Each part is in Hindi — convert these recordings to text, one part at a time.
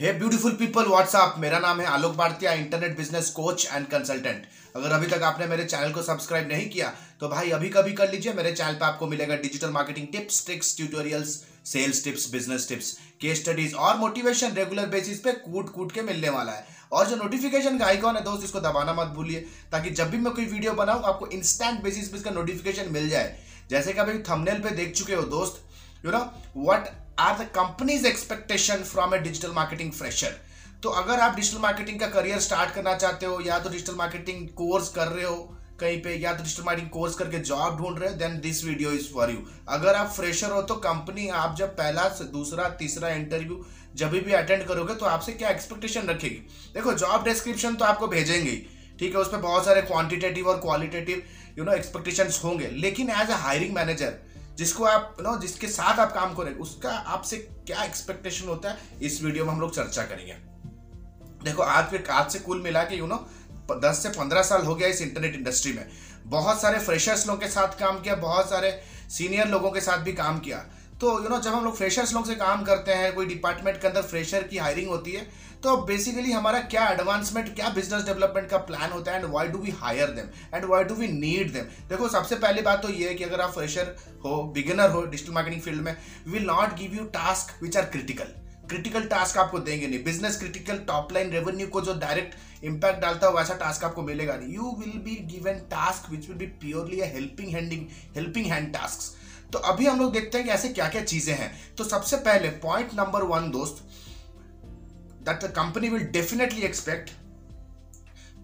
हे ब्यूटीफुल पीपल व्हाट्सअप मेरा नाम है Alok Bhartiya internet business coach and consultant अगर अभी तक आपने मेरे चैनल को सब्सक्राइब नहीं किया तो भाई अभी कभी कर लीजिए, मेरे चैनल पे आपको मिलेगा digital marketing tips tricks tutorials sales tips business tips case studies और मोटिवेशन रेगुलर बेसिस पे कूट कूट के मिलने वाला है। और जो नोटिफिकेशन का आइकॉन है, दोस्त, इसको दबाना मत भूलिए, ताकि जब भी मैं कोई वीडियो बनाऊँ, आपको इंस्टेंट बेसिस पे इसका नोटिफिकेशन मिल जाए। जैसे कि अभी थंबनेल पे देख चुके हो, दोस्त you know what are the companies expectation from a digital marketing fresher तो अगर आप डिजिटल मार्केटिंग का करियर स्टार्ट करना चाहते हो, या तो डिजिटल मार्केटिंग कोर्स कर रहे हो कहीं पे, या तो डिजिटल मार्केटिंग कोर्स करके जॉब ढूंढ रहे हो then this video is for you अगर आप फ्रेशर हो तो कंपनी आप जब पहला दूसरा, तीसरा इंटरव्यू जब भी अटेंड करोगे तो आपसे क्या एक्सपेक्टेशन रखेगी? देखो जॉब डिस्क्रिप्शन तो आपको भेजेंगे ठीक है? उस पर बहुत सारे क्वांटिटेटिव और क्वालिटेटिव यू नो एक्सपेक्टेशन होंगे। लेकिन एज ए हायरिंग मैनेजर जिसको आप नो जिसके साथ आप काम करें उसका आपसे क्या एक्सपेक्टेशन होता है, इस वीडियो में हम लोग चर्चा करेंगे। देखो, आज फिर आज से कुल मिला के यू नो दस से पंद्रह साल हो गया इस इंटरनेट इंडस्ट्री में। बहुत सारे फ्रेशर्स लोगों के साथ काम किया, बहुत सारे सीनियर लोगों के साथ भी काम किया। तो यू नो जब हम लोग फ्रेशर्स लोग से काम करते हैं, कोई डिपार्टमेंट के अंदर फ्रेशर की हायरिंग होती है तो बेसिकली हमारा क्या एडवांसमेंट क्या बिज़नेस डेवलपमेंट का प्लान होता है and why do we hire them and why do we need them देखो, सबसे पहली बात तो ये है कि अगर आप फ्रेशर हो बिगिनर हो डिजिटल मार्केटिंग फ़ील्ड में will not give you task which are critical critical task आपको देंगे नहीं. Business critical top line revenue को जो डायरेक्ट इंपैक्ट डालता है, वैसा टास्क आपको मिलेगा नहीं. You will be given task which will be purely helping handing helping hand task तो अभी हम लोग देखते हैं कि ऐसे क्या क्या चीज़ें हैं। तो सबसे पहले पॉइंट नंबर वन दोस्त that the company will definitely expect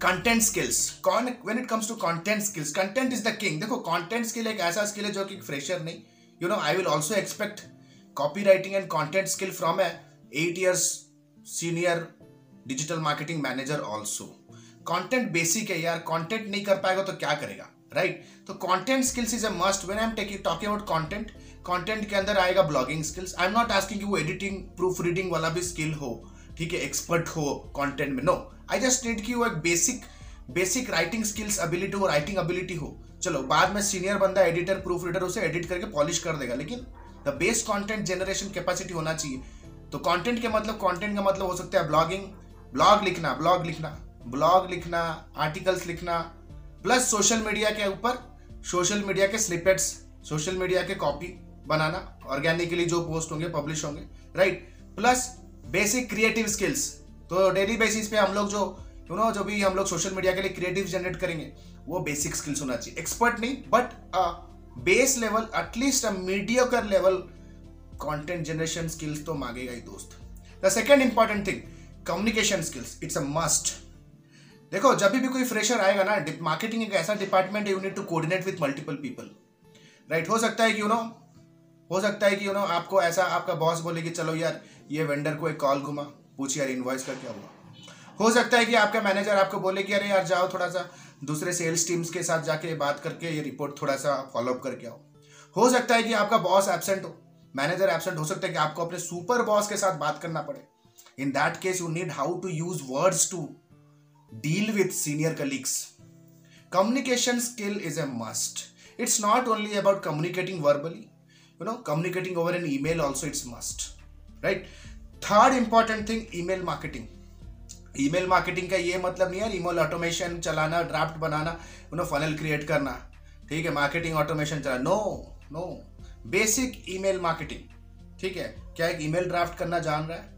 content skills कौन when it comes to content skills content is the king देखो कंटेंट स्किल एक ऐसा स्किल है जो कि फ्रेशर नहीं। You know I will also expect copy writing and content skill from a eight years senior digital marketing manager also content basic है यार कॉन्टेंट नहीं कर पाएगा तो क्या करेगा? राइट तो content skills is a must when I am taking talking about content content के अंदर आएगा blogging skills I am not asking you editing proof reading वाला भी स्किल हो, ठीक है एक्सपर्ट हो कंटेंट में. नो आई जस्ट नीड की एक basic basic writing skills ability हो राइटिंग एबिलिटी हो. चलो, बाद में सीनियर बंदा एडिटर प्रूफ रीडर उसे एडिट करके पॉलिश कर देगा. लेकिन the best content generation capacity होना चाहिए. तो कंटेंट के मतलब कंटेंट का मतलब हो सकता है ब्लॉगिंग ब्लॉग लिखना ब्लॉग लिखना ब्लॉग लिखना आर्टिकल्स लिखना प्लस सोशल मीडिया के ऊपर, सोशल मीडिया के स्निपेट्स सोशल मीडिया के कॉपी बनाना ऑर्गेनिकली जो पोस्ट होंगे पब्लिश होंगे right plus basic creative skills तो डेली बेसिस पे हम लोग जो यू नो जो भी हम लोग सोशल मीडिया के लिए क्रिएटिव जनरेट करेंगे, वो बेसिक स्किल्स होना चाहिए। एक्सपर्ट नहीं but base level at least a mediocre level content generation skills तो मांगेगा ही दोस्त। The second important thing communication skills it's a must देखो, जब भी कोई फ्रेशर आएगा ना मार्केटिंग एक ऐसा department you need to coordinate with multiple people right हो सकता है कि यू नो हो सकता है कि यू नो आपको ऐसा, आपका बॉस बोले कि, चलो यार, ये वेंडर को एक कॉल घुमा पूछ यार इन्वॉइस का क्या हुआ. हो सकता है कि आपका मैनेजर आपको बोले कि, अरे यार, जाओ थोड़ा सा दूसरे सेल्स टीम्स के साथ जाके बात करके ये रिपोर्ट थोड़ा सा फॉलोअप करके आओ. हो सकता है कि आपका बॉस एबसेंट हो मैनेजर एबसेंट हो सकता है कि आपको अपने सुपर बॉस के साथ बात करना पड़े. In that case you need how to use words to deal with senior colleagues communication skill is a must it's not only about communicating verbally you know communicating over an email also it's must right third important thing email marketing email marketing का ये मतलब नहीं है ईमेल ऑटोमेशन चलाना ड्राफ्ट बनाना यू नो फनल क्रिएट करना। ठीक है मार्केटिंग ऑटोमेशन चला। No no basic email marketing ठीक है, क्या एक ईमेल ड्राफ्ट करना जान रहा है?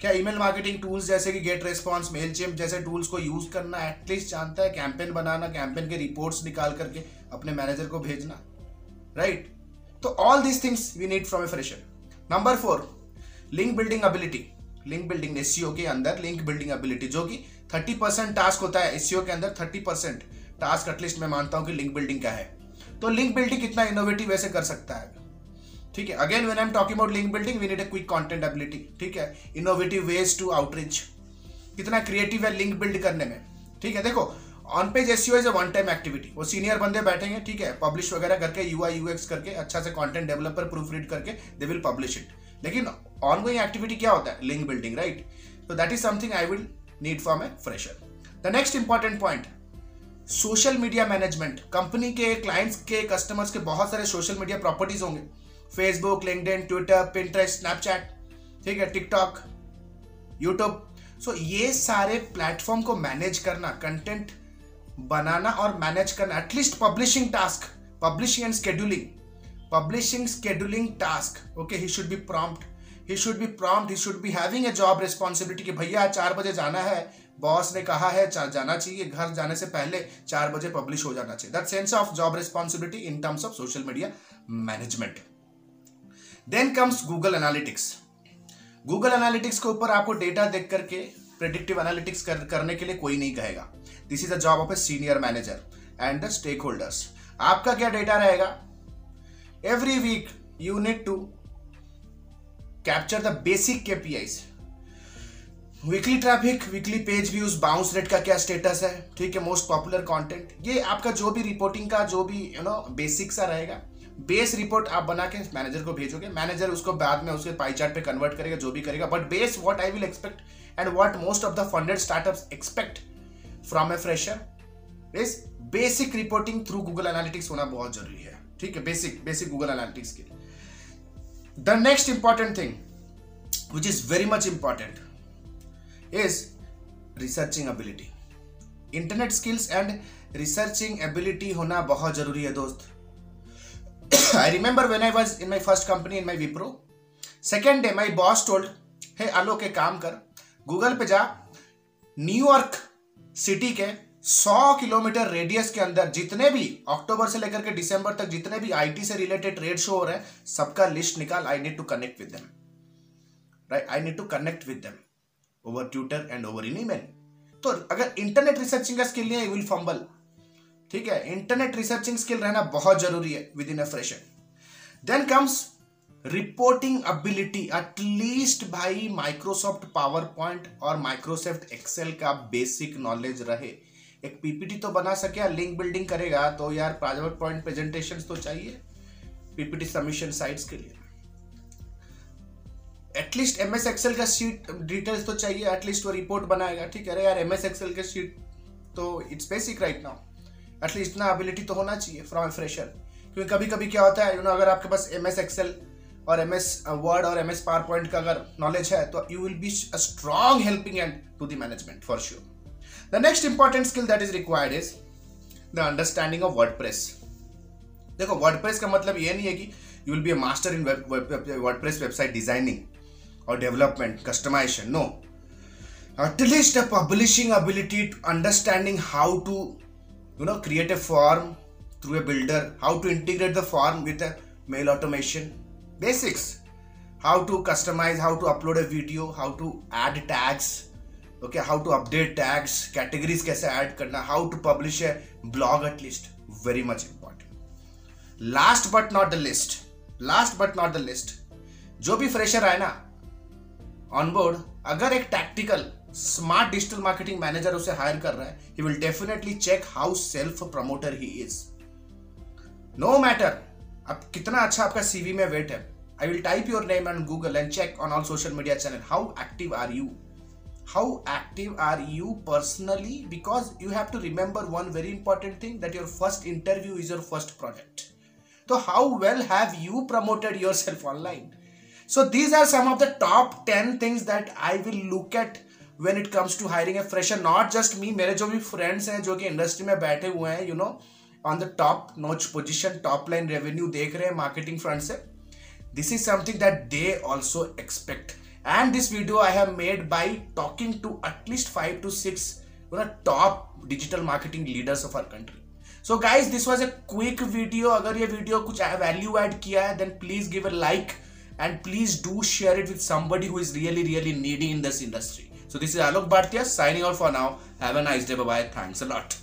क्या ईमेल मार्केटिंग टूल्स जैसे कि गेट रेस्पॉन्स मेल जैसे टूल्स को यूज़ करना एटलीस्ट जानता है कैंपेन बनाना कैंपेन के रिपोर्ट्स निकाल करके अपने मैनेजर को भेजना राइट तो all these things we need from a fresher number four link building ability link building SEO के अंदर लिंक बिल्डिंग एबिलिटी जो कि 30 परसेंट टास्क होता है एससीओ के अंदर 30 परसेंट टास्क एटलीस्ट मैं मानता हूँ कि लिंक बिल्डिंग का है। तो लिंक बिल्डिंग कितना इनोवेटिव वैसे कर सकता है। ठीक है? Again when I am talking about link building we need a quick content ability ठीक है? इनोवेटिव वेज टू आउटरीच कितना क्रिएटिव है लिंक बिल्ड करने में? ठीक है? देखो on page S is a one time activity वो सीनियर बंदे बैठेंगे, ठीक है? पब्लिश वगैरह करके यू आई यू एक्स करके अच्छा से कंटेंट डेवलपर प्रूफ रीड करके दे विल पब्लिश इट लेकिन ऑन गोइंग एक्टिविटी क्या होता है? लिंक बिल्डिंग राइट तो that is something I will need from a fresher the next important point social media management company के क्लाइंट्स के कस्टमर्स के बहुत सारे सोशल मीडिया प्रॉपर्टीज़ होंगे। Facebook LinkedIn Twitter Pinterest Snapchat ठीक है टिकटॉक यूट्यूब सो ये सारे प्लेटफॉर्म को मैनेज करना कंटेंट बनाना और मैनेज करना at least publishing task publishing and scheduling publishing scheduling task okay he should be prompt he should be prompt he should be having a job responsibility कि भैया, चार बजे जाना है बॉस ने कहा है जाना चाहिए, घर जाने से पहले चार बजे पब्लिश हो जाना चाहिए। That sense of job responsibility in terms of social media management then comes Google Analytics Google Analytics के ऊपर आपको डेटा देख करके प्रिडिक्टिव एनालिटिक्स कर, करने के लिए कोई नहीं कहेगा। This is the job of a senior manager and the stakeholders आपका क्या डेटा रहेगा? Every week you need to capture the basic KPIs weekly traffic weekly page views bounce rate का क्या स्टेटस है? ठीक है मोस्ट पॉपुलर कंटेंट ये आपका जो भी रिपोर्टिंग का जो भी यू नो बेसिक सा रहेगा। बेस रिपोर्ट आप बना के मैनेजर को भेजोगे, मैनेजर उसको बाद में उसके पाई चार्ट पे कन्वर्ट करेगा, जो भी करेगा। But base what I will expect and what most of the funded startups expect from a fresher is basic reporting through Google Analytics होना बहुत ज़रूरी है। ठीक है? बेसिक बेसिक गूगल एनालिटिक्स के the next important thing which is very much important is researching ability. Internet skills and researching ability होना बहुत ज़रूरी है दोस्त। I remember when I was in my first company in my Wipro second day my boss told hey Alok के काम कर। गूगल पे जा। न्यूयॉर्क सिटी के 100 किलोमीटर रेडियस के अंदर जितने भी अक्टूबर से लेकर के दिसंबर तक जितने भी आईटी से रिलेटेड ट्रेड शो हो रहे हैं, सबका लिस्ट निकाल। I need to connect with them right I need to connect with them over Twitter and over in email तो अगर इंटरनेट रिसर्चिंग का है विल फंबल ठीक है इंटरनेट रिसर्चिंग स्किल रहना बहुत ज़रूरी है within a fresher then comes reporting ability at least भाई माइक्रोसॉफ्ट पावर पॉइंट और माइक्रोसॉफ्ट एक्सेल का बेसिक नॉलेज रहे। एक पीपीटी तो बना सके लिंक बिल्डिंग करेगा तो यार पावर पॉइंट प्रेजेंटेशन तो चाहिए पीपीटी सबमिशन साइट्स के लिए। एटलीस्ट एम एस एक्सएल का शीट डिटेल्स तो चाहिए एटलीस्ट वो रिपोर्ट बनाएगा। ठीक है अरे यार एम एस एक्सएल के शीट तो it's basic right now at least इतना एबिलिटी तो होना चाहिए फ्रॉम फ्रेशर क्योंकि कभी कभी क्या होता है यू नो अगर आपके पास एम एस एक्सएल और एम एस वर्ड और एम एस पावर पॉइंट का अगर नॉलेज है तो you will be a strong helping and to the management for sure the next important skill that is required is the understanding of WordPress देखो वर्ड प्रेस का मतलब ये नहीं है कि you will be a master in WordPress website designing और development customization no at least a publishing ability to understanding how to, you know, create a form through a builder, how to integrate the form with a mail automation, basics, how to customize, how to upload a video, how to add tags, okay, how to update tags, categories कैसे add करना, how to publish a blog at least, very much important. Last but not the least, last but not the least, जो भी फ्रेशर आए ना ऑनबोर्ड अगर एक tactical smart digital marketing manager उसे हायर कर रहा है। He will definitely check how self promoter he is no matter अब कितना अच्छा आपका सीवी में वेट है। I will type your name on Google and check on all social media channel how active are you how active are you personally because you have to remember one very important thing that your first interview is your first project तो how well have you promoted yourself online so these are some of the top ten things that I will look at when it comes to hiring a fresher. Not just me, मेरे जो भी friends हैं जो कि industry में बैठे हुए हैं, you know, on the top notch position, top line revenue देख रहे हैं marketing front से. This is something that they also expect. And this video I have made by talking to at least five to six you know, top digital marketing leaders of our country. So guys, this was a quick video. अगर ये video कुछ value add किया है, then please give a like and please do share it with somebody who is really really needy in this industry so this is alok bhartia signing out for now. Have a nice day. Bye bye thanks a lot